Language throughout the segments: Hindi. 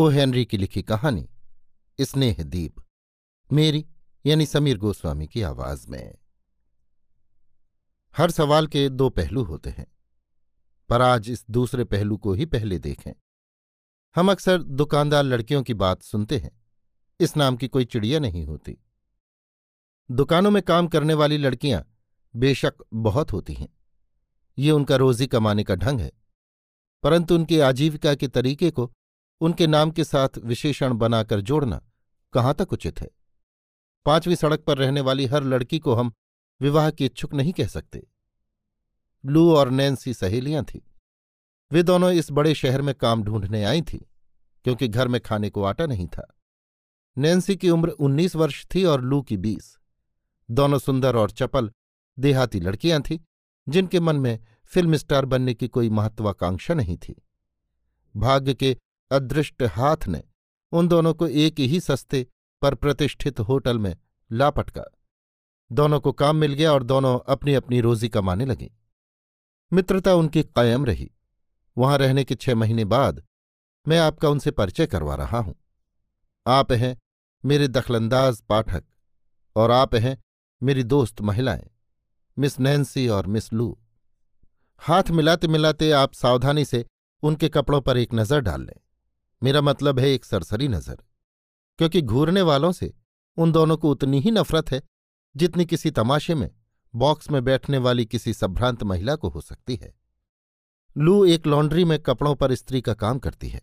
ओ हेनरी की लिखी कहानी स्नेह दीप, मेरी, यानी समीर गोस्वामी की आवाज़ में। हर सवाल के दो पहलू होते हैं, पर आज इस दूसरे पहलू को ही पहले देखें। हम अक्सर दुकानदार लड़कियों की बात सुनते हैं, इस नाम की कोई चिड़िया नहीं होती। दुकानों में काम करने वाली लड़कियाँ बेशक बहुत होती हैं, ये उनका रोजी कमाने का ढंग है, परंतु उनकी आजीविका के तरीके को उनके नाम के साथ विशेषण बनाकर जोड़ना कहाँ तक उचित है? पांचवीं सड़क पर रहने वाली हर लड़की को हम विवाह की इच्छुक नहीं कह सकते। लू और नैन्सी सहेलियाँ थीं। वे दोनों इस बड़े शहर में काम ढूँढने आई थीं, क्योंकि घर में खाने को आटा नहीं था। नैन्सी की उम्र उन्नीस वर्ष थी और लू की बीस। दोनों सुंदर और चपल, देहाती लड़कियाँ थीं, जिनके मन में फ़िल्म स्टार बनने की कोई महत्वाकांक्षा नहीं थी। भाग्य के अदृष्ट हाथ ने उन दोनों को एक ही सस्ते पर प्रतिष्ठित होटल में लापटका दोनों को काम मिल गया और दोनों अपनी अपनी रोजी कमाने लगे। मित्रता उनकी कायम रही। वहाँ रहने के छह महीने बाद मैं आपका उनसे परिचय करवा रहा हूँ। आप हैं मेरे दखलंदाज पाठक और आप हैं मेरी दोस्त महिलाएँ, मिस नैन्सी और मिस लू। हाथ मिलाते मिलाते आप सावधानी से उनके कपड़ों पर एक नज़र डाल लें। मेरा मतलब है एक सरसरी नज़र, क्योंकि घूरने वालों से उन दोनों को उतनी ही नफरत है जितनी किसी तमाशे में, बॉक्स में बैठने वाली किसी संभ्रांत महिला को हो सकती है। लू एक लॉन्ड्री में कपड़ों पर स्त्री का काम करती है।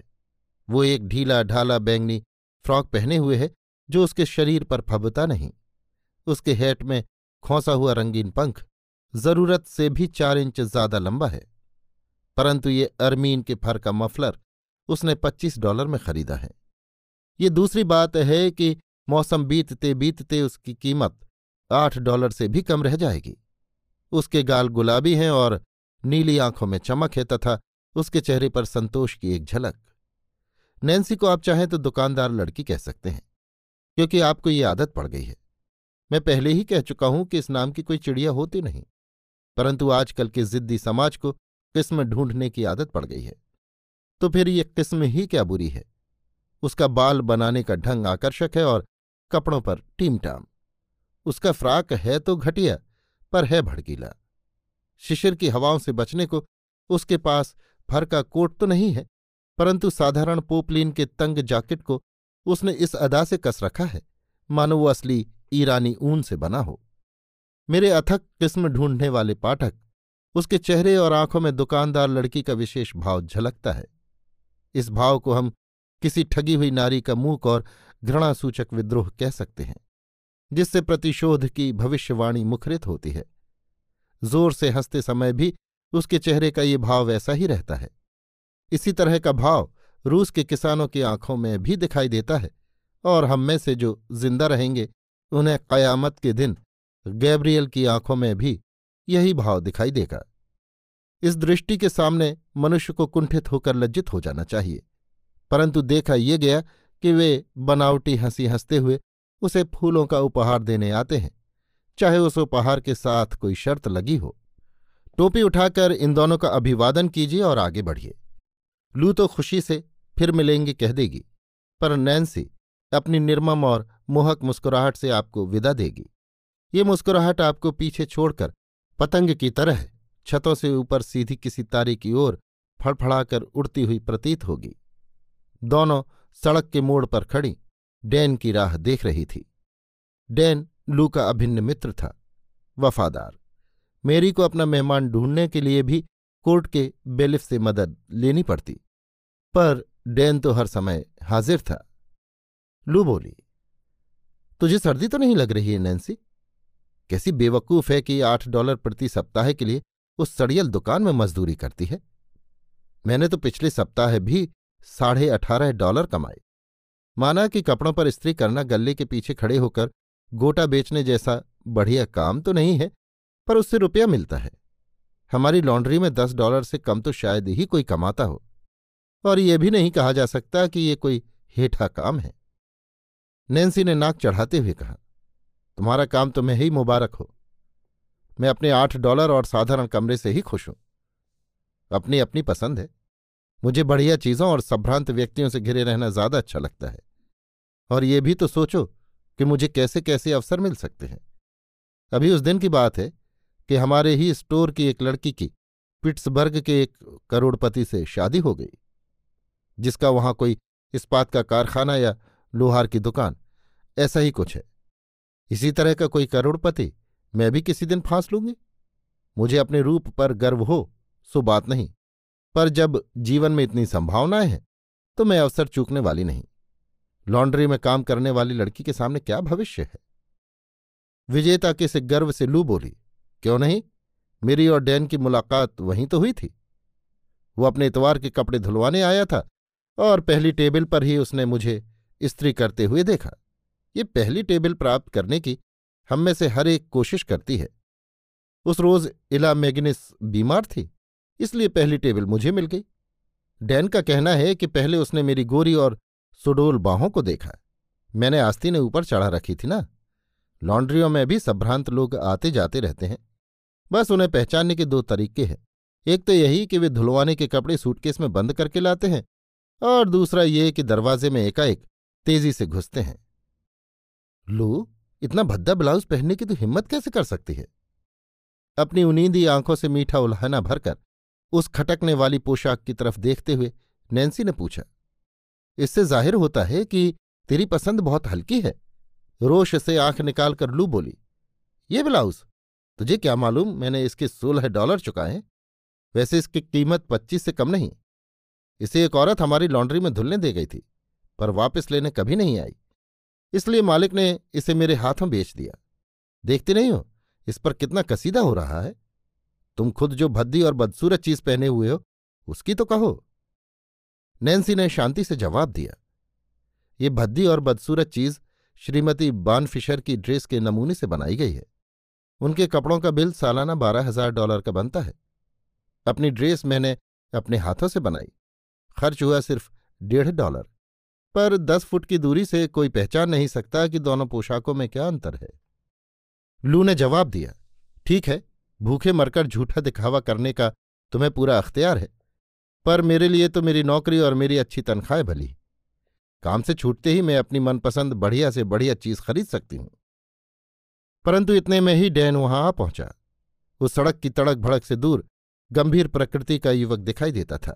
वो एक ढीला ढाला बैंगनी फ्रॉक पहने हुए है, जो उसके शरीर पर फबता नहीं। उसके हेट में खोसा हुआ रंगीन पंख ज़रूरत से भी चार इंच ज़्यादा लंबा है, परंतु ये अरमीन के फर का मफलर उसने पच्चीस डॉलर में खरीदा है। ये दूसरी बात है कि मौसम बीतते बीतते उसकी कीमत आठ डॉलर से भी कम रह जाएगी। उसके गाल गुलाबी हैं और नीली आँखों में चमक है तथा उसके चेहरे पर संतोष की एक झलक। नैन्सी को आप चाहें तो दुकानदार लड़की कह सकते हैं, क्योंकि आपको ये आदत पड़ गई है। मैं पहले ही कह चुका हूँ कि इस नाम की कोई चिड़िया होती नहीं, परंतु आजकल के जिद्दी समाज को किस्म ढूँढने की आदत पड़ गई है। तो फिर ये किस्म ही क्या बुरी है? उसका बाल बनाने का ढंग आकर्षक है और कपड़ों पर टीमटाम। उसका फ्राक है तो घटिया, पर है भड़कीला। शिशिर की हवाओं से बचने को उसके पास फर का कोट तो नहीं है, परंतु साधारण पोपलीन के तंग जैकेट को उसने इस अदा से कस रखा है। मानो वो असली ईरानी ऊन से बना हो। मेरे अथक किस्म ढूँढने वाले पाठक, उसके चेहरे और आँखों में दुकानदार लड़की का विशेष भाव झलकता है। इस भाव को हम किसी ठगी हुई नारी का मूक और घृणासूचक विद्रोह कह सकते हैं, जिससे प्रतिशोध की भविष्यवाणी मुखरित होती है। ज़ोर से हँसते समय भी उसके चेहरे का ये भाव वैसा ही रहता है। इसी तरह का भाव रूस के किसानों की आँखों में भी दिखाई देता है और हम में से जो ज़िंदा रहेंगे, उन्हें कयामत के दिन गैब्रियल की आँखों में भी यही भाव दिखाई देगा। इस दृष्टि के सामने मनुष्य को कुंठित होकर लज्जित हो जाना चाहिए। परंतु देखा ये गया कि वे बनावटी हँसी हँसते हुए उसे फूलों का उपहार देने आते हैं, चाहे उस उपहार के साथ कोई शर्त लगी हो। टोपी उठाकर इन दोनों का अभिवादन कीजिए और आगे बढ़िए। लू तो खुशी से फिर मिलेंगे कह देगी, पर नैन्सी अपनी निर्मम और मोहक मुस्कुराहट से आपको विदा देगी। ये मुस्कुराहट आपको पीछे छोड़कर पतंग की तरह छतों से ऊपर सीधी किसी तारे की ओर फड़फड़ाकर उड़ती हुई प्रतीत होगी। दोनों सड़क के मोड़ पर खड़ी डैन की राह देख रही थी। डैन लू का अभिन्न मित्र था, वफादार। मेरी को अपना मेहमान ढूँढने के लिए भी कोर्ट के बेलिफ से मदद लेनी पड़ती, पर डैन तो हर समय हाजिर था। लू बोली, तुझे सर्दी तो नहीं लग रही है, नैन्सी? कैसी बेवकूफ़ है कि आठ डॉलर प्रति सप्ताह के लिए उस सड़ियल दुकान में मजदूरी करती है। मैंने तो पिछले सप्ताह भी साढ़े अठारह डॉलर कमाए। माना कि कपड़ों पर स्त्री करना गले के पीछे खड़े होकर गोटा बेचने जैसा बढ़िया काम तो नहीं है, पर उससे रुपया मिलता है। हमारी लॉन्ड्री में दस डॉलर से कम तो शायद ही कोई कमाता हो, और यह भी नहीं कहा जा सकता कि ये कोई हेठा काम है। नैन्सी ने नाक चढ़ाते हुए कहा, तुम्हारा काम तुम्हें ही मुबारक हो। मैं अपने आठ डॉलर और साधारण कमरे से ही खुश हूँ। अपनी अपनी पसंद है। मुझे बढ़िया चीज़ों और संभ्रांत व्यक्तियों से घिरे रहना ज़्यादा अच्छा लगता है। और ये भी तो सोचो कि मुझे कैसे कैसे अवसर मिल सकते हैं। अभी उस दिन की बात है कि हमारे ही स्टोर की एक लड़की की पिट्सबर्ग के एक करोड़पति से शादी हो गई, जिसका वहाँ कोई इस्पात का कारखाना या लोहार की दुकान ऐसा ही कुछ है। इसी तरह का कोई करोड़पति मैं भी किसी दिन फांस लूँगी। मुझे अपने रूप पर गर्व हो, सो बात नहीं। पर जब जीवन में इतनी संभावनाएँ हैं तो मैं अवसर चूकने वाली नहीं। लॉन्ड्री में काम करने वाली लड़की के सामने क्या भविष्य है? विजेता के से गर्व से लू बोली? क्यों नहीं? मेरी और डैन की मुलाकात वहीं तो हुई थी। वो अपने इतवार के कपड़े धुलवाने आया था और पहली टेबल पर ही उसने मुझे स्त्री करते हुए देखा। ये पहली टेबल प्राप्त करने की हम में से हर एक कोशिश करती है। उस रोज इला मैग्निस बीमार थी, इसलिए पहली टेबल मुझे मिल गई। डैन का कहना है कि पहले उसने मेरी गोरी और सुडोल बाहों को देखा। मैंने आस्ती ने ऊपर चढ़ा रखी थी ना। लॉन्ड्रियों में भी संभ्रांत लोग आते जाते रहते हैं। बस उन्हें पहचानने के दो तरीके हैं। एक तो यही कि वे धुलवाने के कपड़े सूटकेस में बंद करके लाते हैं और दूसरा ये कि दरवाजे में एकाएक तेज़ी से घुसते हैं। लू इतना भद्दा ब्लाउज पहनने की तो हिम्मत कैसे कर सकती है? अपनी उनींदी आँखों से मीठा उल्हाना भरकर उस खटकने वाली पोशाक की तरफ़ देखते हुए नैन्सी ने पूछा, इससे ज़ाहिर होता है कि तेरी पसंद बहुत हल्की है? रोश से आँख निकालकर लू बोली, ये ब्लाउज, तुझे क्या मालूम मैंने इसके सोलह डॉलर चुकाए वैसे इसकी कीमत पच्चीस से कम नहीं। इसे एक औरत हमारी लॉन्ड्री में धुलने दे गई थी, पर वापस लेने कभी नहीं आई। इसलिए मालिक ने इसे मेरे हाथों बेच दिया। देखते नहीं हो? इस पर कितना कसीदा हो रहा है। तुम खुद जो भद्दी और बदसूरत चीज़ पहने हुए हो, उसकी तो कहो। नैन्सी ने शांति से जवाब दिया। ये भद्दी और बदसूरत चीज़ श्रीमती बानफिशर की ड्रेस के नमूने से बनाई गई है। उनके कपड़ों का बिल सालाना बारह हज़ार डॉलर का बनता है। अपनी ड्रेस मैंने अपने हाथों से बनाई। खर्च हुआ सिर्फ़ डेढ़ डॉलर। पर दस फुट की दूरी से कोई पहचान नहीं सकता कि दोनों पोशाकों में क्या अंतर है। लू ने जवाब दिया, ठीक है, भूखे मरकर झूठा दिखावा करने का तुम्हें पूरा अख्तियार है, पर मेरे लिए तो मेरी नौकरी और मेरी अच्छी तनख्वाह भली। काम से छूटते ही मैं अपनी मनपसंद बढ़िया से बढ़िया चीज़ खरीद सकती हूँ। परंतु इतने में ही डैन वहाँ आ पहुँचा। उस सड़क की तड़क भड़क से दूर गंभीर प्रकृति का युवक दिखाई देता था।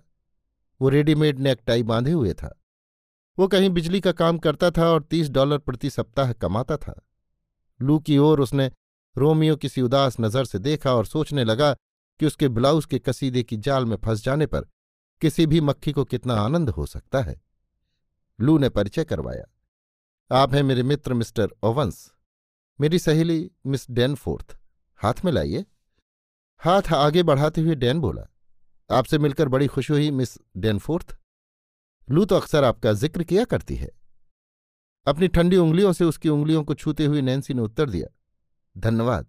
वो रेडीमेड नेकटाई बांधे हुए था। वो कहीं बिजली का काम करता था और तीस डॉलर प्रति सप्ताह कमाता था। लू की ओर उसने रोमियो किसी उदास नज़र से देखा और सोचने लगा कि उसके ब्लाउज के कसीदे की जाल में फंस जाने पर किसी भी मक्खी को कितना आनंद हो सकता है। लू ने परिचय करवाया। आप हैं मेरे मित्र मिस्टर ओवंस। मेरी सहेली मिस डेनफोर्थ। हाथ में लाइए हाथ आगे बढ़ाते हुए डैन बोला। आपसे मिलकर बड़ी खुशी हुई मिस डेनफोर्थ। लू तो अक्सर आपका ज़िक्र किया करती है। अपनी ठंडी उंगलियों से उसकी उंगलियों को छूते हुए नैन्सी ने उत्तर दिया, धन्यवाद।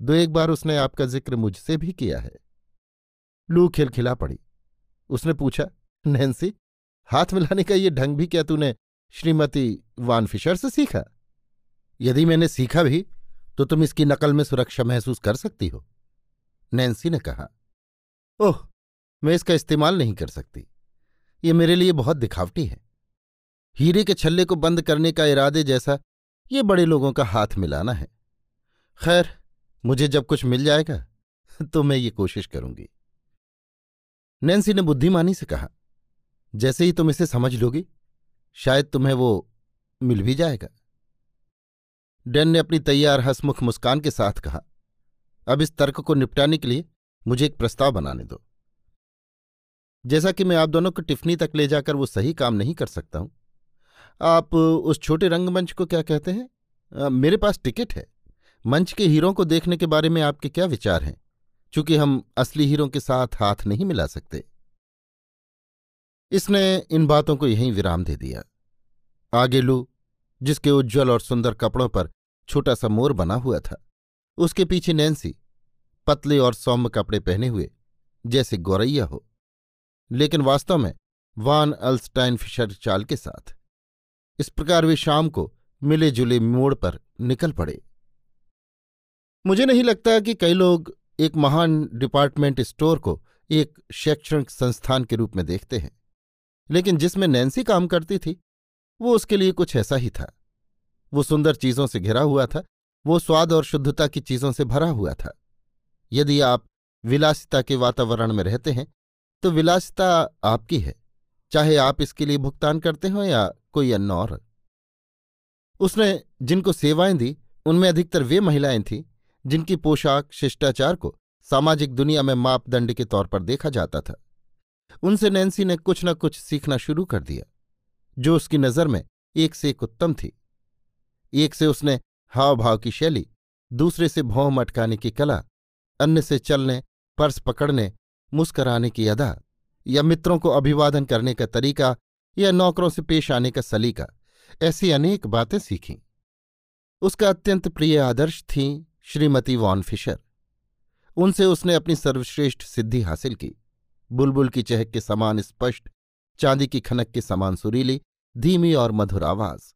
दो एक बार उसने आपका ज़िक्र मुझसे भी किया है। लू खिलखिला पड़ी। उसने पूछा, नैन्सी, हाथ मिलाने का ये ढंग भी क्या तूने श्रीमती वान फिशर से सीखा? यदि मैंने सीखा भी तो तुम इसकी नकल में सुरक्षा महसूस कर सकती हो, नैन्सी ने कहा। ओह, मैं इसका इस्तेमाल नहीं कर सकती। ये मेरे लिए बहुत दिखावटी है। हीरे के छल्ले को बंद करने का इरादे जैसा ये बड़े लोगों का हाथ मिलाना है। खैर, मुझे जब कुछ मिल जाएगा तो मैं ये कोशिश करूँगी। नैन्सी ने बुद्धिमानी से कहा, जैसे ही तुम इसे समझ लोगी, शायद तुम्हें वो मिल भी जाएगा। डैन ने अपनी तैयार हसमुख मुस्कान के साथ कहा, अब इस तर्क को निपटाने के लिए मुझे एक प्रस्ताव बनाने दो। जैसा कि मैं आप दोनों को टिफनी तक ले जाकर वो सही काम नहीं कर सकता हूँ। आप उस छोटे रंगमंच को क्या कहते हैं? मेरे पास टिकट है। मंच के हीरों को देखने के बारे में आपके क्या विचार हैं? चूँकि हम असली हीरों के साथ हाथ नहीं मिला सकते। इसने इन बातों को यहीं विराम दे दिया। आगे लू, जिसके उज्ज्वल और सुंदर कपड़ों पर छोटा सा मोर बना हुआ था। उसके पीछे नैन्सी, पतले और सौम्य कपड़े पहने हुए, जैसे गौरैया हो। लेकिन वास्तव में वान अल्स्टाइन फिशर चाल के साथ। इस प्रकार वे शाम को मिले जुले मोड़ पर निकल पड़े। मुझे नहीं लगता कि कई लोग एक महान डिपार्टमेंट स्टोर को एक शैक्षणिक संस्थान के रूप में देखते हैं, लेकिन जिसमें नैन्सी काम करती थी, वो उसके लिए कुछ ऐसा ही था। वो सुंदर चीज़ों से घिरा हुआ था, वो स्वाद और शुद्धता की चीज़ों से भरा हुआ था। यदि आप विलासिता के वातावरण में रहते हैं तो विलासिता आपकी है। चाहे आप इसके लिए भुगतान करते हो या कोई अन्य और। उसने जिनको सेवाएँ दी, उनमें अधिकतर वे महिलाएँ थीं, जिनकी पोशाक, शिष्टाचार को सामाजिक दुनिया में मापदंड के तौर पर देखा जाता था। उनसे नैन्सी ने कुछ न कुछ सीखना शुरू कर दिया, जो उसकी नज़र में एक से एक उत्तम थी। एक से उसने हाव भाव की शैली, दूसरे से भौं मटकाने की कला, अन्य से चलने, पर्स पकड़ने मुस्कराने की अदा, या मित्रों को अभिवादन करने का तरीका, या नौकरों से पेश आने का सलीका, ऐसी अनेक बातें सीखीं। उसका अत्यंत प्रिय आदर्श थीं श्रीमती वॉन फिशर। उनसे उसने अपनी सर्वश्रेष्ठ सिद्धि हासिल की। बुलबुल की चहक के समान स्पष्ट, चांदी की खनक के समान सुरीली, धीमी और मधुर आवाज़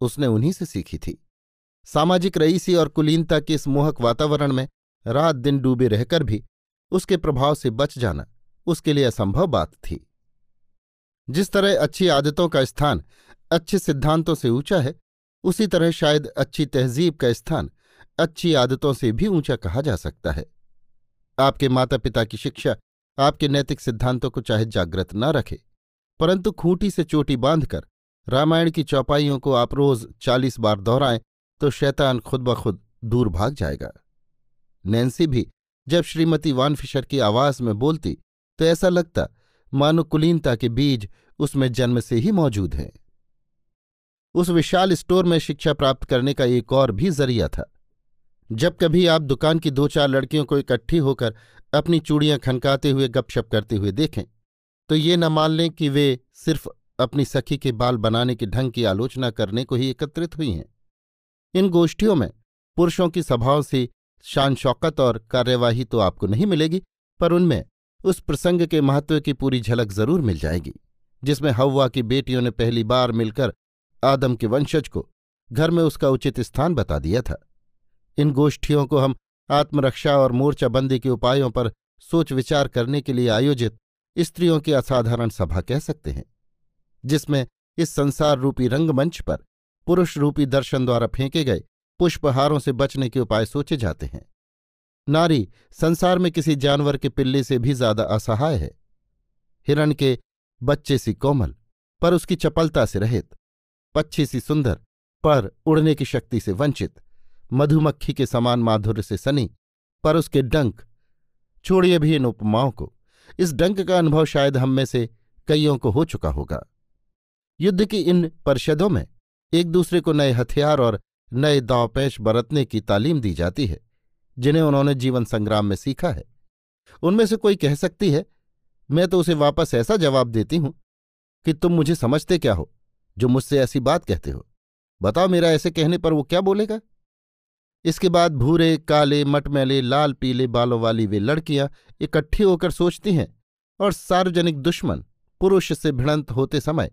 उसने उन्हीं से सीखी थी। सामाजिक रईसी और कुलीनता के इस मोहक वातावरण में रात दिन डूबे रहकर भी उसके प्रभाव से बच जाना, उसके लिए असंभव बात थी। जिस तरह अच्छी आदतों का स्थान, अच्छे सिद्धांतों से ऊँचा है, उसी तरह शायद अच्छी तहजीब का स्थान, अच्छी आदतों से भी ऊँचा कहा जा सकता है। आपके माता पिता की शिक्षा, आपके नैतिक सिद्धांतों को चाहे जागृत न रखे, परंतु खूंटी से चोटी बांधकर, रामायण की चौपाइयों को आप रोज चालीस बार दोहराएँ तो शैतान खुद ब खुद दूर भाग जाएगा। नैन्सी भी जब श्रीमती वानफिशर की आवाज़ में बोलती तो ऐसा लगता, मानो कुलीनता के बीज उसमें जन्म से ही मौजूद हैं। उस विशाल स्टोर में शिक्षा प्राप्त करने का एक और भी ज़रिया था। जब कभी आप दुकान की दो चार लड़कियों को इकट्ठी होकर अपनी चूड़ियाँ खनकाते हुए गपशप करते हुए देखें तो ये न मान लें कि वे सिर्फ़ अपनी सखी के बाल बनाने के ढंग की आलोचना करने को ही एकत्रित हुई हैं। इन गोष्ठियों में पुरुषों की सभाओं से शान शौकत और कार्यवाही तो आपको नहीं मिलेगी, पर उनमें उस प्रसंग के महत्व की पूरी झलक ज़रूर मिल जाएगी, जिसमें हवा की बेटियों ने पहली बार मिलकर आदम के वंशज को घर में उसका उचित स्थान बता दिया था। इन गोष्ठियों को हम आत्मरक्षा और मोर्चाबंदी के उपायों पर सोच विचार करने के लिए आयोजित स्त्रियों की असाधारण सभा कह सकते हैं, जिसमें इस संसार रूपी रंगमंच पर पुरुष रूपी दर्शन द्वारा फेंके गए पुष्पहारों से बचने के उपाय सोचे जाते हैं। नारी, संसार में किसी जानवर के पिल्ले से भी ज़्यादा असहाय है। हिरण के बच्चे सी कोमल, पर उसकी चपलता से रहित। पच्छी सी सुंदर, पर उड़ने की शक्ति से वंचित। मधुमक्खी के समान माधुर्य से सनी, पर उसके डंक। छोड़िए भी इन उपमाओं को। इस डंक का अनुभव शायद हम में से कईयों को हो चुका होगा। युद्ध की इन परिषदों में एक दूसरे को नए हथियार और नए दावपेश बरतने की तालीम दी जाती है, जिन्हें उन्होंने जीवन संग्राम में सीखा है। उनमें से कोई कह सकती है, मैं तो उसे वापस ऐसा जवाब देती हूँ कि तुम मुझे समझते क्या हो, जो मुझसे ऐसी बात कहते हो। बताओ मेरा ऐसे कहने पर वो क्या बोलेगा? इसके बाद भूरे, काले, मटमैले, लाल, पीले, बालों वाली वे लड़कियाँ इकट्ठी होकर सोचती हैं और सार्वजनिक दुश्मन, पुरुष से भिड़ंत होते समय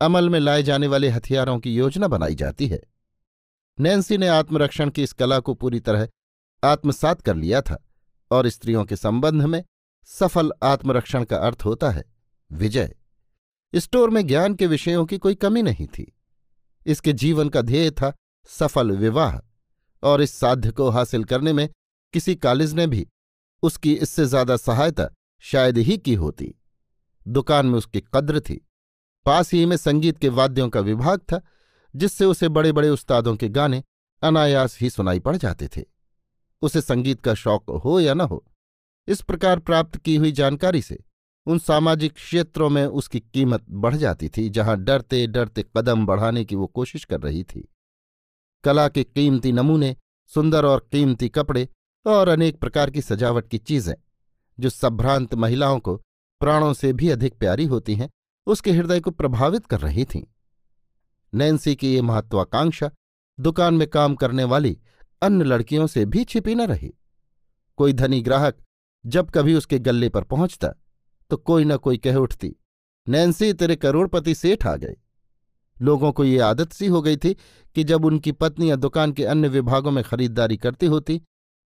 अमल में लाए जाने वाले हथियारों की योजना बनाई जाती है। नैन्सी ने आत्मरक्षण की इस कला को पूरी तरह आत्मसात कर लिया था और स्त्रियों के संबंध में सफल आत्मरक्षण का अर्थ होता है विजय। स्टोर में ज्ञान के विषयों की कोई कमी नहीं थी। इसके जीवन का ध्येय था सफल विवाह और इस साध्य को हासिल करने में किसी कॉलेज ने भी उसकी इससे ज़्यादा सहायता शायद ही की होती। दुकान में उसकी कद्र थी। पास ही में संगीत के वाद्यों का विभाग था जिससे उसे बड़े बड़े उस्तादों के गाने अनायास ही सुनाई पड़ जाते थे। उसे संगीत का शौक हो या न हो, इस प्रकार प्राप्त की हुई जानकारी से उन सामाजिक क्षेत्रों में उसकी कीमत बढ़ जाती थी, जहाँ डरते डरते कदम बढ़ाने की वो कोशिश कर रही थी। कला के कीमती नमूने, सुंदर और कीमती कपड़े और अनेक प्रकार की सजावट की चीज़ें, जो संभ्रांत महिलाओं को प्राणों से भी अधिक प्यारी होती हैं, उसके हृदय को प्रभावित कर रही थीं। नैन्सी की ये महत्वाकांक्षा, दुकान में काम करने वाली अन्य लड़कियों से भी छिपी न रही। कोई धनी ग्राहक जब कभी उसके गल्ले पर पहुँचता तो कोई न कोई कह उठती, नैन्सी, तेरे करोड़पति सेठ आ गए। लोगों को ये आदत सी हो गई थी कि जब उनकी पत्नियाँ दुकान के अन्य विभागों में खरीदारी करती होती,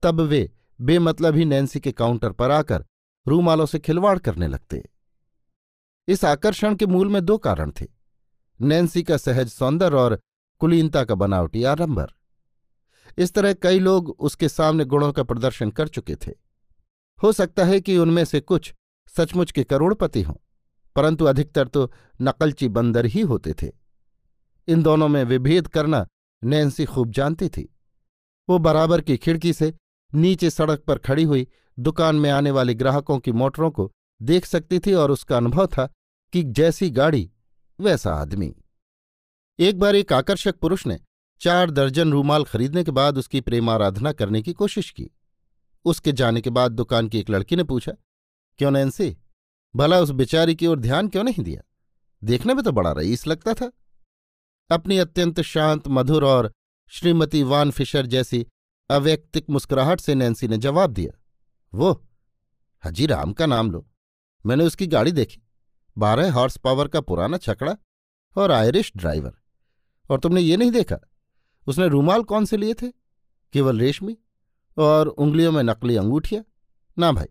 तब वे बेमतलब ही नैन्सी के काउंटर पर आकर रूमालों से खिलवाड़ करने लगते। इस आकर्षण के मूल में दो कारण थे। नैन्सी का सहज सौंदर्य और कुलीनता का बनावटी आरंभर इस तरह कई लोग उसके सामने गुणों का प्रदर्शन कर चुके थे। हो सकता है कि उनमें से कुछ सचमुच के करोड़पति हों, परंतु अधिकतर तो नकलची बंदर ही होते थे। इन दोनों में विभेद करना नैन्सी खूब जानती थी। वो बराबर की खिड़की से नीचे सड़क पर खड़ी हुई दुकान में आने वाले ग्राहकों की मोटरों को देख सकती थी और उसका अनुभव था कि जैसी गाड़ी वैसा आदमी। एक बार एक आकर्षक पुरुष ने चार दर्जन रूमाल खरीदने के बाद उसकी प्रेमाराधना करने की कोशिश की। उसके जाने के बाद दुकान की एक लड़की ने पूछा, क्यों नैन्सी? भला उस बेचारी की ओर ध्यान क्यों नहीं दिया? देखने में तो बड़ा रईस लगता था। अपनी अत्यंत शांत, मधुर और श्रीमती वान फिशर जैसी अवैक्तिक मुस्कुराहट से नैन्सी ने जवाब दिया, वो, हजी राम का नाम लो। मैंने उसकी गाड़ी देखी। बारह हॉर्स पावर का पुराना छकड़ा और आयरिश ड्राइवर और तुमने ये नहीं देखा? उसने रूमाल कौन से लिए थे? केवल रेशमी और उंगलियों में नकली अंगूठिया? ना भाई,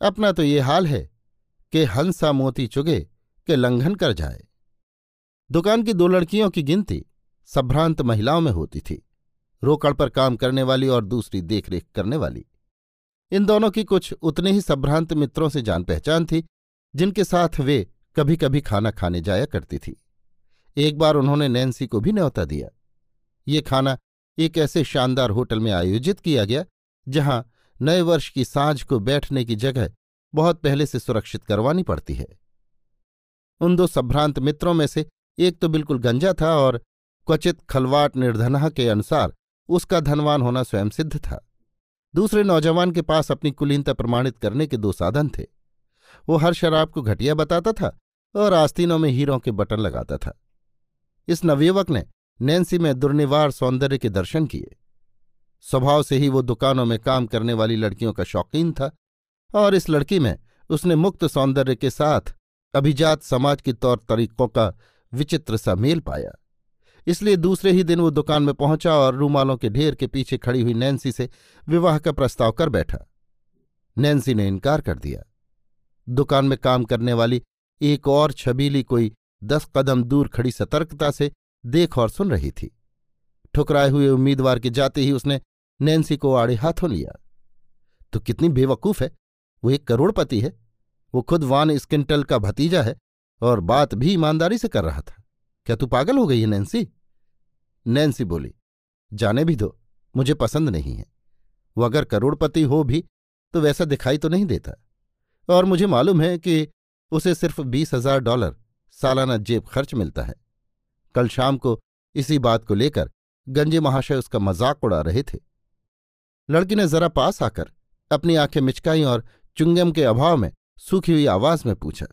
अपना तो ये हाल है कि हंसा मोती चुगे के लंघन कर जाए। दुकान की दो लड़कियों की गिनती संभ्रांत महिलाओं में होती थी, रोकड़ पर काम करने वाली और दूसरी देखरेख करने वाली। इन दोनों की कुछ उतने ही संभ्रांत मित्रों से जान पहचान थी जिनके साथ वे कभी कभी खाना खाने जाया करती थी। एक बार उन्होंने नैन्सी को भी न्यौता दिया। ये खाना एक ऐसे शानदार होटल में आयोजित किया गया, जहाँ नए वर्ष की साँझ को बैठने की जगह बहुत पहले से सुरक्षित करवानी पड़ती है। उन दो संभ्रांत मित्रों में से एक तो बिल्कुल गंजा था और क्वचित खलवाट निर्धनहा के अनुसार उसका धनवान होना स्वयं सिद्ध था। दूसरे नौजवान के पास अपनी कुलीनता प्रमाणित करने के दो साधन थे। वो हर शराब को घटिया बताता था और आस्तीनों में हीरों के बटन लगाता था। इस नवयुवक ने नैन्सी में दुर्निवार सौंदर्य के दर्शन किए। स्वभाव से ही वो दुकानों में काम करने वाली लड़कियों का शौकीन था और इस लड़की में उसने मुक्त सौंदर्य के साथ अभिजात समाज के तौर तरीकों का विचित्र सा मेल पाया। इसलिए दूसरे ही दिन वो दुकान में पहुँचा और रूमालों के ढेर के पीछे खड़ी हुई नैन्सी से विवाह का प्रस्ताव कर बैठा। नैन्सी ने इनकार कर दिया। दुकान में काम करने वाली एक और छबीली कोई दस कदम दूर खड़ी सतर्कता से देख और सुन रही थी। ठुकराए हुए उम्मीदवार के जाते ही उसने नैन्सी को आड़े हाथों लिया। तो कितनी बेवकूफ़ है? वो एक करोड़पति है। वो खुद वान स्किंटल का भतीजा है और बात भी ईमानदारी से कर रहा था। क्या तू पागल हो गई है, नैन्सी? नैन्सी बोली, जाने भी दो, मुझे पसंद नहीं है। वो अगर करोड़पति हो भी तो वैसा दिखाई तो नहीं देता। और मुझे मालूम है कि उसे सिर्फ़ बीस हज़ार डॉलर सालाना जेब खर्च मिलता है। कल शाम को इसी बात को लेकर गंजे महाशय उसका मज़ाक उड़ा रहे थे। लड़की ने जरा पास आकर अपनी आँखें मिचकाई और चुंगम के अभाव में सूखी हुई आवाज़ में पूछा,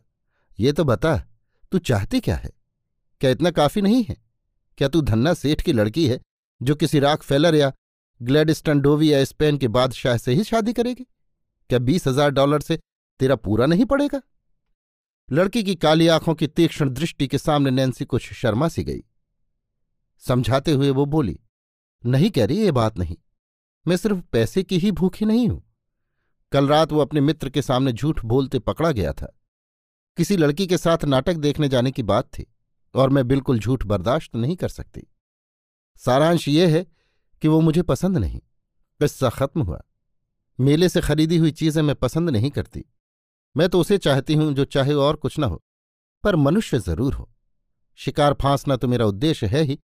ये तो बता, तू चाहती क्या है? क्या इतना काफ़ी नहीं है? क्या तू धन्ना सेठ की लड़की है जो किसी राख फेलर या ग्लैडिस्टन डोवी या स्पेन के बादशाह से ही शादी करेगी? क्या बीस हज़ार डॉलर से तेरा पूरा नहीं पड़ेगा। लड़की की काली आँखों की तीक्ष्ण दृष्टि के सामने नैन्सी कुछ शर्मा सी गई। समझाते हुए वो बोली, नहीं कह रही ये बात नहीं। मैं सिर्फ़ पैसे की ही भूखी नहीं हूँ। कल रात वो अपने मित्र के सामने झूठ बोलते पकड़ा गया था। किसी लड़की के साथ नाटक देखने जाने की बात थी, और मैं बिल्कुल झूठ बर्दाश्त नहीं कर सकती। सारांश ये है कि वो मुझे पसंद नहीं। किस्सा खत्म हुआ। मेले से खरीदी हुई चीज़ें मैं पसंद नहीं करती। मैं तो उसे चाहती हूँ जो चाहे और कुछ न हो, पर मनुष्य ज़रूर हो। शिकार फांसना तो मेरा उद्देश्य है ही,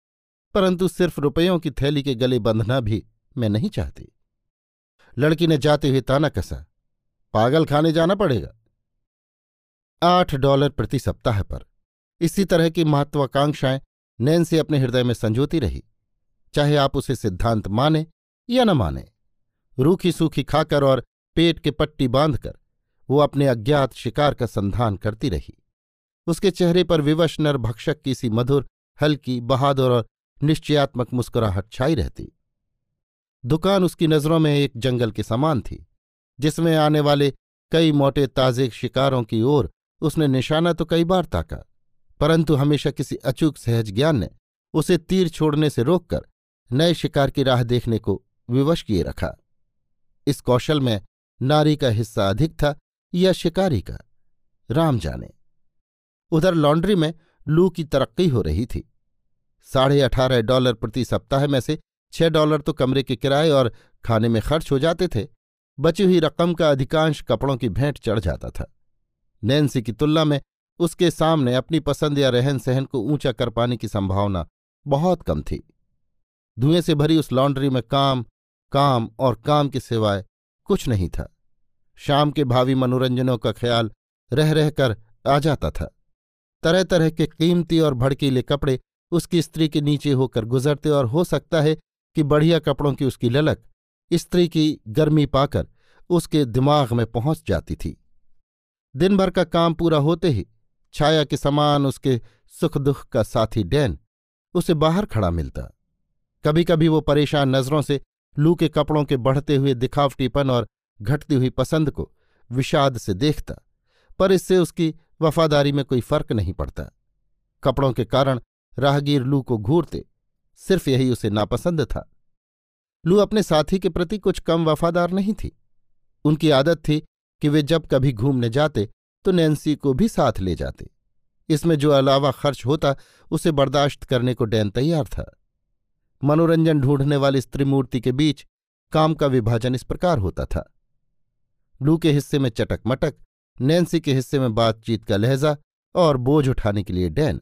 परंतु सिर्फ़ रुपयों की थैली के गले बंधना भी मैं नहीं चाहती। लड़की ने जाते हुए ताना कसा, पागल खाने जाना पड़ेगा। आठ डॉलर प्रति सप्ताह पर, इसी तरह की महत्वाकांक्षाएँ नैन्सी अपने हृदय में संजोती रही, चाहे आप उसे सिद्धांत माने या न माने। रूखी सूखी खाकर और पेट के पट्टी बांधकर वो अपने अज्ञात शिकार का संधान करती रही। उसके चेहरे पर विवश नर भक्षक की सी मधुर, हल्की, बहादुर और निश्चयात्मक मुस्कुराहट छाई रहती। दुकान उसकी नज़रों में एक जंगल के समान थी, जिसमें आने वाले कई मोटे ताजे शिकारों की ओर उसने निशाना तो कई बार ताका, परंतु हमेशा किसी अचूक सहज ज्ञान ने उसे तीर छोड़ने से रोककर नए शिकार की राह देखने को विवश किए रखा। इस कौशल में नारी का हिस्सा अधिक था या शिकारी का, राम जाने। उधर लॉन्ड्री में लू की तरक्की हो रही थी। साढ़े अठारह डॉलर प्रति सप्ताह में से छह डॉलर तो कमरे के किराए और खाने में खर्च हो जाते थे। बची हुई रकम का अधिकांश कपड़ों की भेंट चढ़ जाता था। नैन्सी की तुलना में उसके सामने अपनी पसंद या रहन सहन को ऊँचा कर पाने की संभावना बहुत कम थी। धुएँ से भरी उस लॉन्ड्री में काम काम और काम के सिवाय कुछ नहीं था। शाम के भावी मनोरंजनों का ख्याल रह रहकर आ जाता था। तरह तरह के कीमती और भड़कीले कपड़े उसकी स्त्री के नीचे होकर गुजरते और हो सकता है कि बढ़िया कपड़ों की उसकी ललक स्त्री की गर्मी पाकर उसके दिमाग में पहुँच जाती थी। दिन भर का काम पूरा होते ही छाया के समान उसके सुख दुख का साथी डैन उसे बाहर खड़ा मिलता। कभी कभी वो परेशान नज़रों से लू के कपड़ों के बढ़ते हुए दिखावटीपन और घटती हुई पसंद को विषाद से देखता, पर इससे उसकी वफादारी में कोई फ़र्क नहीं पड़ता। कपड़ों के कारण राहगीर लू को घूरते सिर्फ़ यही उसे नापसंद था। लू अपने साथी के प्रति कुछ कम वफादार नहीं थी। उनकी आदत थी कि वे जब कभी घूमने जाते तो नैन्सी को भी साथ ले जाते। इसमें जो अलावा खर्च होता, उसे बर्दाश्त करने को डैन तैयार था। मनोरंजन ढूँढने वाली स्त्रीमूर्ति के बीच काम का विभाजन इस प्रकार होता था। लू के हिस्से में चटक मटक, नैन्सी के हिस्से में बातचीत का लहजा और बोझ उठाने के लिए डैन।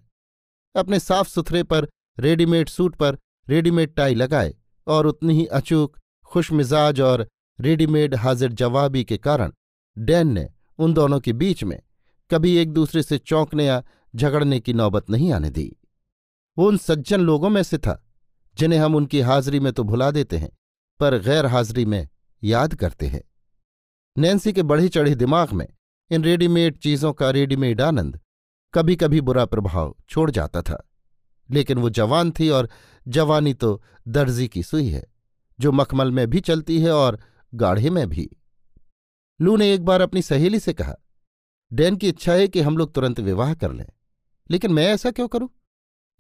अपने साफ़ सुथरे पर रेडीमेड सूट पर रेडीमेड टाई लगाए और उतनी ही अचूक खुशमिजाज और रेडीमेड हाजिर जवाबी के कारण डैन ने उन दोनों के बीच में कभी एक दूसरे से चौंकने या झगड़ने की नौबत नहीं आने दी। वो उन सज्जन लोगों में से था, जिन्हें हम उनकी हाजिरी में तो भुला देते हैं, पर गैर हाजिरी में याद करते हैं। नैन्सी के बढ़ी चढ़े दिमाग में इन रेडीमेड चीज़ों का रेडीमेड आनंद कभी कभी बुरा प्रभाव छोड़ जाता था। लेकिन वो जवान थी और जवानी तो दर्जी की सुई है, जो मखमल में भी चलती है और गाढ़े में भी। लू ने एक बार अपनी सहेली से कहा, डैन की इच्छा है कि हम लोग तुरंत विवाह कर लें, लेकिन मैं ऐसा क्यों करूँ?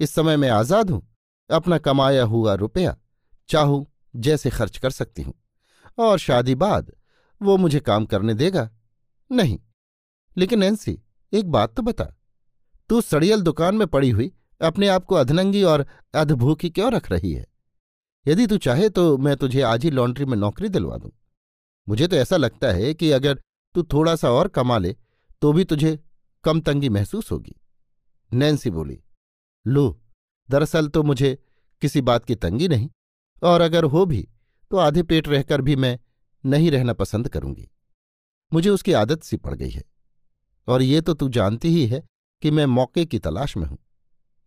इस समय मैं आज़ाद हूँ, अपना कमाया हुआ रुपया चाहूँ जैसे खर्च कर सकती हूँ, और शादी बाद वो मुझे काम करने देगा? नहीं। लेकिन नैन्सी एक बात तो बता। तू सड़ियल दुकान में पड़ी हुई, अपने आप को अधनंगी और अधभूखी क्यों रख रही है? यदि तू चाहे तो मैं तुझे आज ही लॉन्ड्री में नौकरी दिलवा दूँ। मुझे तो ऐसा लगता है कि अगर तू थोड़ा सा और कमा ले तो भी तुझे कम तंगी महसूस होगी। नैन्सी बोली, लो, दरअसल तो मुझे किसी बात की तंगी नहीं, और अगर हो भी तो आधे पेट रहकर भी मैं नहीं रहना पसंद करूँगी। मुझे उसकी आदत सी पड़ गई है। और ये तो तू जानती ही है कि मैं मौके की तलाश में हूँ।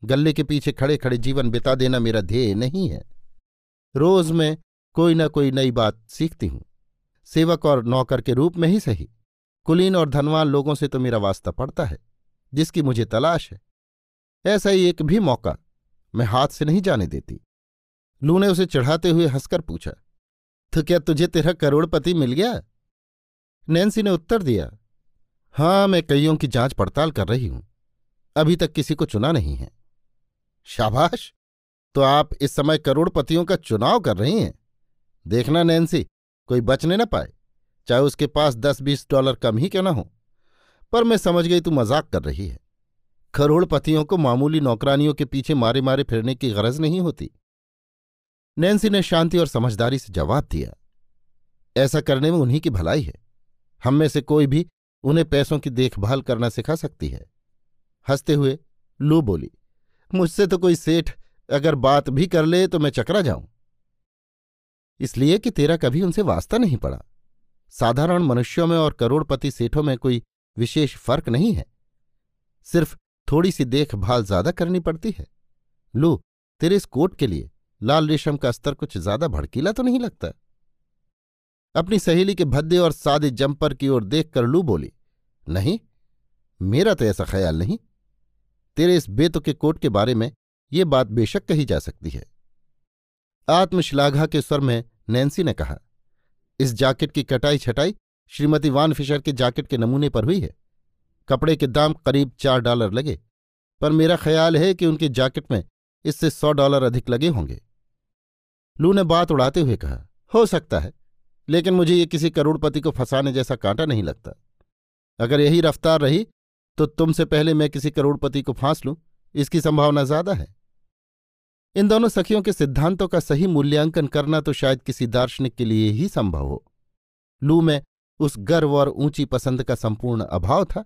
गले के पीछे खड़े खड़े जीवन बिता देना मेरा ध्येय नहीं है। रोज मैं कोई न कोई नई बात सीखती हूँ। सेवक और नौकर के रूप में ही सही। कुलीन और धनवान लोगों से तो मेरा वास्ता पड़ता है, जिसकी मुझे तलाश है। ऐसा ही एक भी मौका मैं हाथ से नहीं जाने देती। लू ने उसे चढ़ाते हुए हंसकर पूछा तो क्या तुझे तेरा करोड़पति मिल गया? नैन्सी ने उत्तर दिया, हाँ, मैं कईयों की जाँच पड़ताल कर रही हूँ। अभी तक किसी को चुना नहीं है। शाबाश! तो आप इस समय करोड़पतियों का चुनाव कर रही हैं। देखना नैन्सी, कोई बचने न पाए। चाहे उसके पास दस बीस डॉलर कम ही क्यों न हो। पर मैं समझ गई तू मज़ाक कर रही है। करोड़पतियों को मामूली नौकरानियों के पीछे मारे मारे फिरने की गरज नहीं होती। नैन्सी ने शांति और समझदारी से जवाब दिया, ऐसा करने में उन्हीं की भलाई है। हम में से कोई भी उन्हें पैसों की देखभाल करना सिखा सकती है। हँसते हुए लू बोली, मुझसे तो कोई सेठ अगर बात भी कर ले तो मैं चकरा जाऊँ। इसलिए कि तेरा कभी उनसे वास्ता नहीं पड़ा। साधारण मनुष्यों में और करोड़पति सेठों में कोई विशेष फ़र्क नहीं है। सिर्फ़ थोड़ी सी देखभाल ज़्यादा करनी पड़ती है। लू, तेरे इस कोट के लिए लाल रेशम का स्तर कुछ ज़्यादा भड़कीला तो नहीं लगता? अपनी सहेली के भद्दे और सादे जंपर की ओर देखकर लू बोली, नहीं, मेरा तो ऐसा ख्याल नहीं। तेरे इस बेतुके कोट के बारे में ये बात बेशक कही जा सकती है। आत्मश्लाघा के स्वर में नैन्सी ने कहा, इस जैकेट की कटाई छटाई श्रीमती वान फिशर के जैकेट के नमूने पर हुई है। कपड़े के दाम करीब चार डॉलर लगे, पर मेरा ख्याल है कि उनके जैकेट में इससे सौ डॉलर अधिक लगे होंगे। लू ने बात उड़ाते हुए कहा, हो सकता है, लेकिन मुझे ये किसी करोड़पति को फंसाने जैसा कांटा नहीं लगता। अगर यही रफ्तार रही तो तुमसे पहले मैं किसी करोड़पति को फांस लूँ, इसकी संभावना ज़्यादा है। इन दोनों सखियों के सिद्धांतों का सही मूल्यांकन करना तो शायद किसी दार्शनिक के लिए ही संभव हो। लू में उस गर्व और ऊँची पसंद का संपूर्ण अभाव था,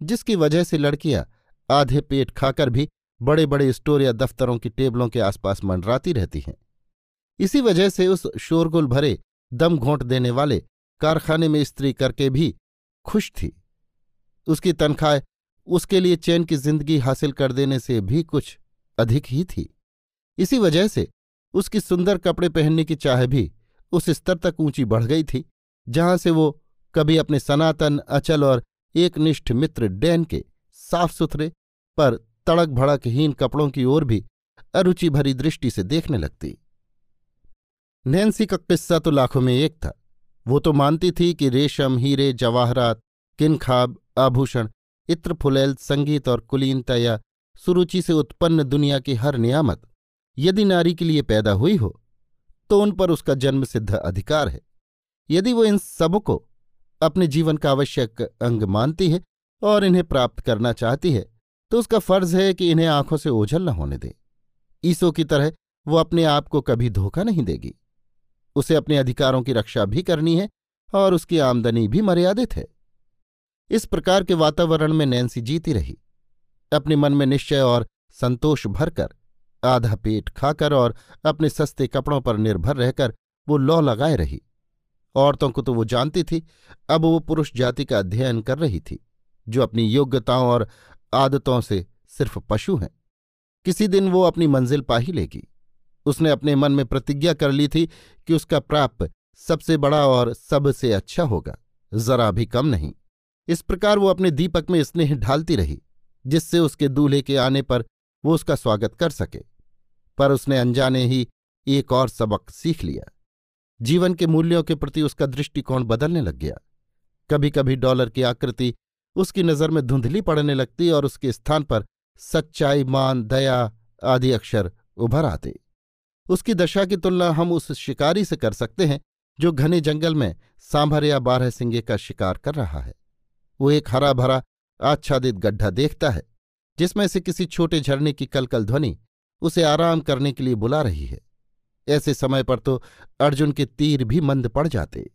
जिसकी वजह से लड़कियाँ आधे पेट खाकर भी बड़े बड़े स्टोर या दफ्तरों की टेबलों के आसपास मंडराती रहती हैं। इसी वजह से उस शोरगुल भरे, दम घोंट देने वाले कारखाने में स्त्री करके भी खुश थी। उसकी तनख्वाह उसके लिए चैन की ज़िंदगी हासिल कर देने से भी कुछ अधिक ही थी। इसी वजह से उसकी सुंदर कपड़े पहनने की चाह भी उस स्तर तक ऊँची बढ़ गई थी, जहाँ से वो कभी अपने सनातन, अचल और एकनिष्ठ मित्र डैन के साफ़ सुथरे पर तड़क भड़कहीन कपड़ों की ओर भी अरुचि भरी दृष्टि से देखने लगती। नैन्सी का किस्सा तो लाखों में एक था। वो तो मानती थी कि रेशम, हीरे, जवाहरात, किनखाब, आभूषण इत्र फुलैल संगीत और कुलीनता या सुरुचि से उत्पन्न दुनिया की हर नियामत यदि नारी के लिए पैदा हुई हो तो उन पर उसका जन्म सिद्ध अधिकार है। यदि वो इन सबको अपने जीवन का आवश्यक अंग मानती है और इन्हें प्राप्त करना चाहती है तो उसका फ़र्ज़ है कि इन्हें आँखों से ओझल न होने दे। ईसो की तरह वो अपने आप को कभी धोखा नहीं देगी। उसे अपने अधिकारों की रक्षा भी करनी है और उसकी आमदनी भी मर्यादित है। इस प्रकार के वातावरण में नैन्सी जीती रही। अपने मन में निश्चय और संतोष भरकर, आधा पेट खाकर और अपने सस्ते कपड़ों पर निर्भर रहकर वो लौ लगाए रही। औरतों को तो वो जानती थी, अब वो पुरुष जाति का अध्ययन कर रही थी, जो अपनी योग्यताओं और आदतों से सिर्फ़ पशु हैं। किसी दिन वो अपनी मंजिल पा ही लेगी। उसने अपने मन में प्रतिज्ञा कर ली थी कि उसका प्राप्त सबसे बड़ा और सबसे अच्छा होगा, जरा भी कम नहीं। इस प्रकार वो अपने दीपक में स्नेह ढालती रही, जिससे उसके दूल्हे के आने पर वो उसका स्वागत कर सके। पर उसने अनजाने ही एक और सबक सीख लिया। जीवन के मूल्यों के प्रति उसका दृष्टिकोण बदलने लग गया। कभी कभी डॉलर की आकृति उसकी नज़र में धुंधली पड़ने लगती और उसके स्थान पर सच्चाई, मान, दया आदि अक्षर उभर आते। उसकी दशा की तुलना हम उस शिकारी से कर सकते हैं, जो घने जंगल में सांभर या बारह सिंगे का शिकार कर रहा है। वो एक हरा भरा आच्छादित गड्ढा देखता है, जिसमें से किसी छोटे झरने की कलकल ध्वनि उसे आराम करने के लिए बुला रही है। ऐसे समय पर तो अर्जुन के तीर भी मंद पड़ जाते।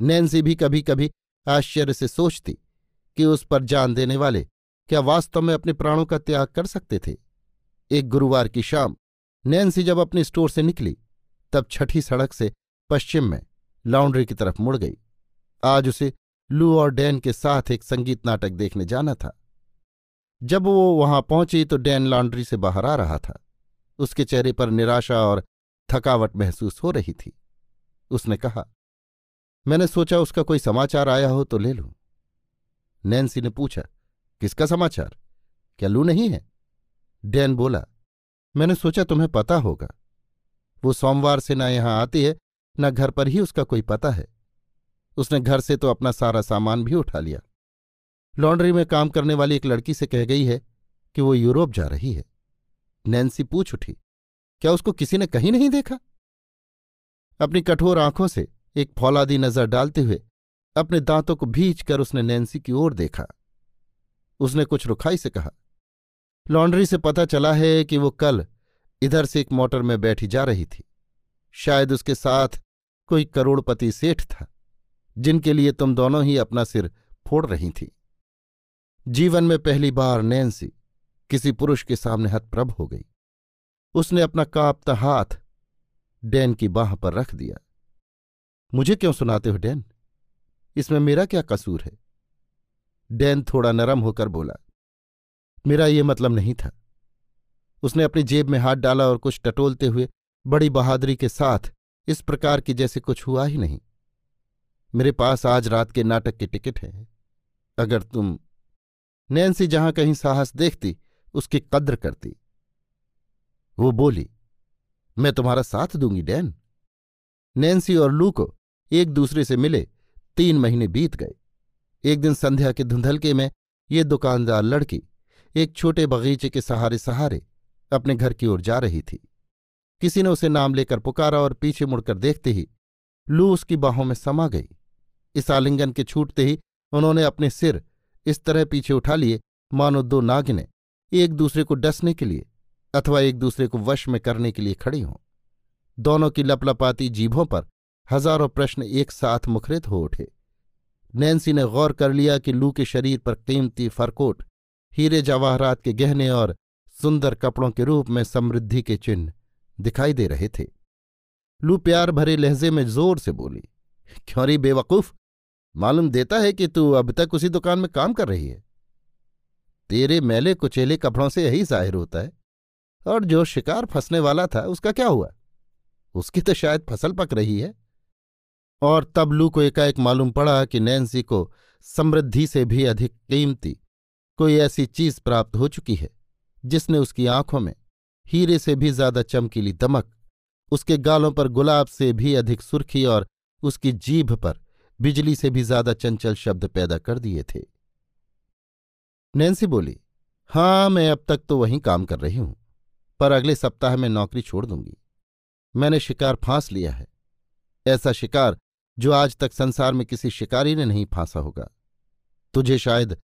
नैन्सी भी कभी कभी आश्चर्य से सोचती कि उस पर जान देने वाले क्या वास्तव में अपने प्राणों का त्याग कर सकते थे। एक गुरुवार की शाम नैन्सी जब अपने स्टोर से निकली, तब छठी सड़क से पश्चिम में लॉन्ड्री की तरफ़ मुड़ गई। आज उसे लू और डैन के साथ एक संगीत नाटक देखने जाना था। जब वो वहाँ पहुँची तो डैन लॉन्ड्री से बाहर आ रहा था। उसके चेहरे पर निराशा और थकावट महसूस हो रही थी। उसने कहा, मैंने सोचा उसका कोई समाचार आया हो तो ले लूँ। नैन्सी ने पूछा, किसका समाचार? क्या लू नहीं है? डैन बोला मैंने सोचा तुम्हें पता होगा। वो सोमवार से न यहाँ आती है, न घर पर ही उसका कोई पता है। उसने घर से तो अपना सारा सामान भी उठा लिया। लॉन्ड्री में काम करने वाली एक लड़की से कह गई है कि वो यूरोप जा रही है। नैन्सी पूछ उठी, क्या उसको किसी ने कहीं नहीं देखा? अपनी कठोर आँखों से एक फौलादी नज़र डालते हुए अपने दांतों को भींच कर उसने नैन्सी की ओर देखा। उसने कुछ रुखाई से कहा लॉन्ड्री से पता चला है कि वो कल इधर से एक मोटर में बैठी जा रही थी। शायद उसके साथ कोई करोड़पति सेठ था, जिनके लिए तुम दोनों ही अपना सिर फोड़ रही थी। जीवन में पहली बार नैन्सी किसी पुरुष के सामने हतप्रभ हो गई। उसने अपना कांपता हाथ डैन की बाह पर रख दिया। मुझे क्यों सुनाते हो डैन? इसमें मेरा क्या कसूर है? डैन थोड़ा नरम होकर बोला मेरा ये मतलब नहीं था। उसने अपनी जेब में हाथ डाला और कुछ टटोलते हुए बड़ी बहादुरी के साथ इस प्रकार की जैसे कुछ हुआ ही नहीं। मेरे पास आज रात के नाटक की टिकट है। अगर तुम नैन्सी जहाँ कहीं साहस देखती, उसकी कद्र करती। वो बोली, मैं तुम्हारा साथ दूँगी, डैन। नैन्सी और लू को एक दूसरे से मिले तीन महीने बीत गए। एक दिन संध्या के धुंधलके में ये दुकानदार लड़की एक छोटे बगीचे के सहारे सहारे अपने घर की ओर जा रही थी। किसी ने उसे नाम लेकर पुकारा और पीछे मुड़कर देखते ही लू उसकी बाहों में समा गई। इस आलिंगन के छूटते ही उन्होंने अपने सिर इस तरह पीछे उठा लिए, मानो दो नागिने एक दूसरे को डसने के लिए अथवा एक दूसरे को वश में करने के लिए खड़ी हों। दोनों की लपलपाती जीभों पर हज़ारों प्रश्न एक साथ मुखरित हो उठे। नैन्सी ने गौर कर लिया कि लू के शरीर पर कीमती फरकोट हीरे जवाहरात के गहने और सुंदर कपड़ों के रूप में समृद्धि के चिन्ह दिखाई दे रहे थे। लू प्यार भरे लहजे में ज़ोर से बोली, क्यों री बेवकूफ़? मालूम देता है कि तू अब तक उसी दुकान में काम कर रही है। तेरे मैले कुचेले कपड़ों से यही ज़ाहिर होता है। और जो शिकार फंसने वाला था, उसका क्या हुआ? उसकी तो शायद फ़सल पक रही है। और तब लू को एकाएक मालूम पड़ा कि नैन्सी को समृद्धि से भी अधिक कीमती कोई ऐसी चीज़ प्राप्त हो चुकी है, जिसने उसकी आँखों में हीरे से भी ज़्यादा चमकीली दमक, उसके गालों पर गुलाब से भी अधिक सुर्खी और उसकी जीभ पर बिजली से भी ज़्यादा चंचल शब्द पैदा कर दिए थे। नैन्सी बोली हाँ मैं अब तक तो वहीं काम कर रही हूँ, पर अगले सप्ताह में नौकरी छोड़ दूँगी। मैंने शिकार फांस लिया है। ऐसा शिकार जो आज तक संसार में किसी शिकारी ने नहीं फांसा होगा। तुझे शायद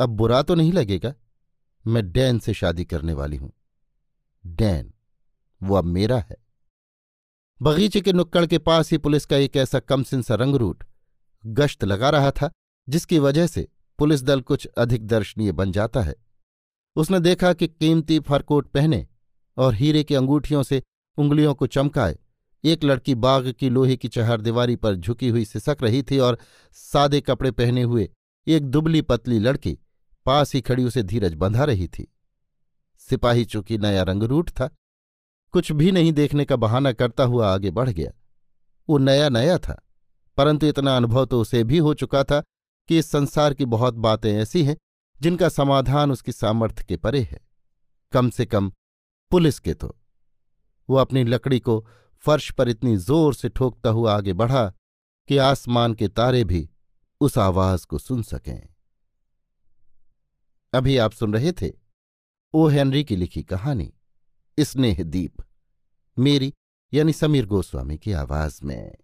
अब बुरा तो नहीं लगेगा? मैं डैन से शादी करने वाली हूँ। डैन, वो अब मेरा है। बगीचे के नुक्कड़ के पास ही पुलिस का एक ऐसा कमसिन सा रंगरूट गश्त लगा रहा था, जिसकी वजह से पुलिस दल कुछ अधिक दर्शनीय बन जाता है। उसने देखा कि कीमती फरकोट पहने और हीरे की अंगूठियों से उंगलियों को चमकाए। एक लड़की बाग की लोहे की चहारदीवारी पर झुकी हुई सिसक रही थी और सादे कपड़े पहने हुए एक दुबली पतली लड़की पास ही खड़ी उसे धीरज बंधा रही थी। सिपाही चूँकि नया रंगरूट था, कुछ भी नहीं देखने का बहाना करता हुआ आगे बढ़ गया। वो नया नया था, परंतु इतना अनुभव तो उसे भी हो चुका था कि इस संसार की बहुत बातें ऐसी हैं, जिनका समाधान उसकी सामर्थ्य के परे है। कम से कम पुलिस के तो। वो अपनी लकड़ी को फर्श पर इतनी ज़ोर से ठोकता हुआ आगे बढ़ा कि आसमान के तारे भी उस आवाज़ को सुन सकें। अभी आप सुन रहे थे ओ हेनरी की लिखी कहानी, स्नेह दीप, मेरी यानी समीर गोस्वामी की आवाज़ में।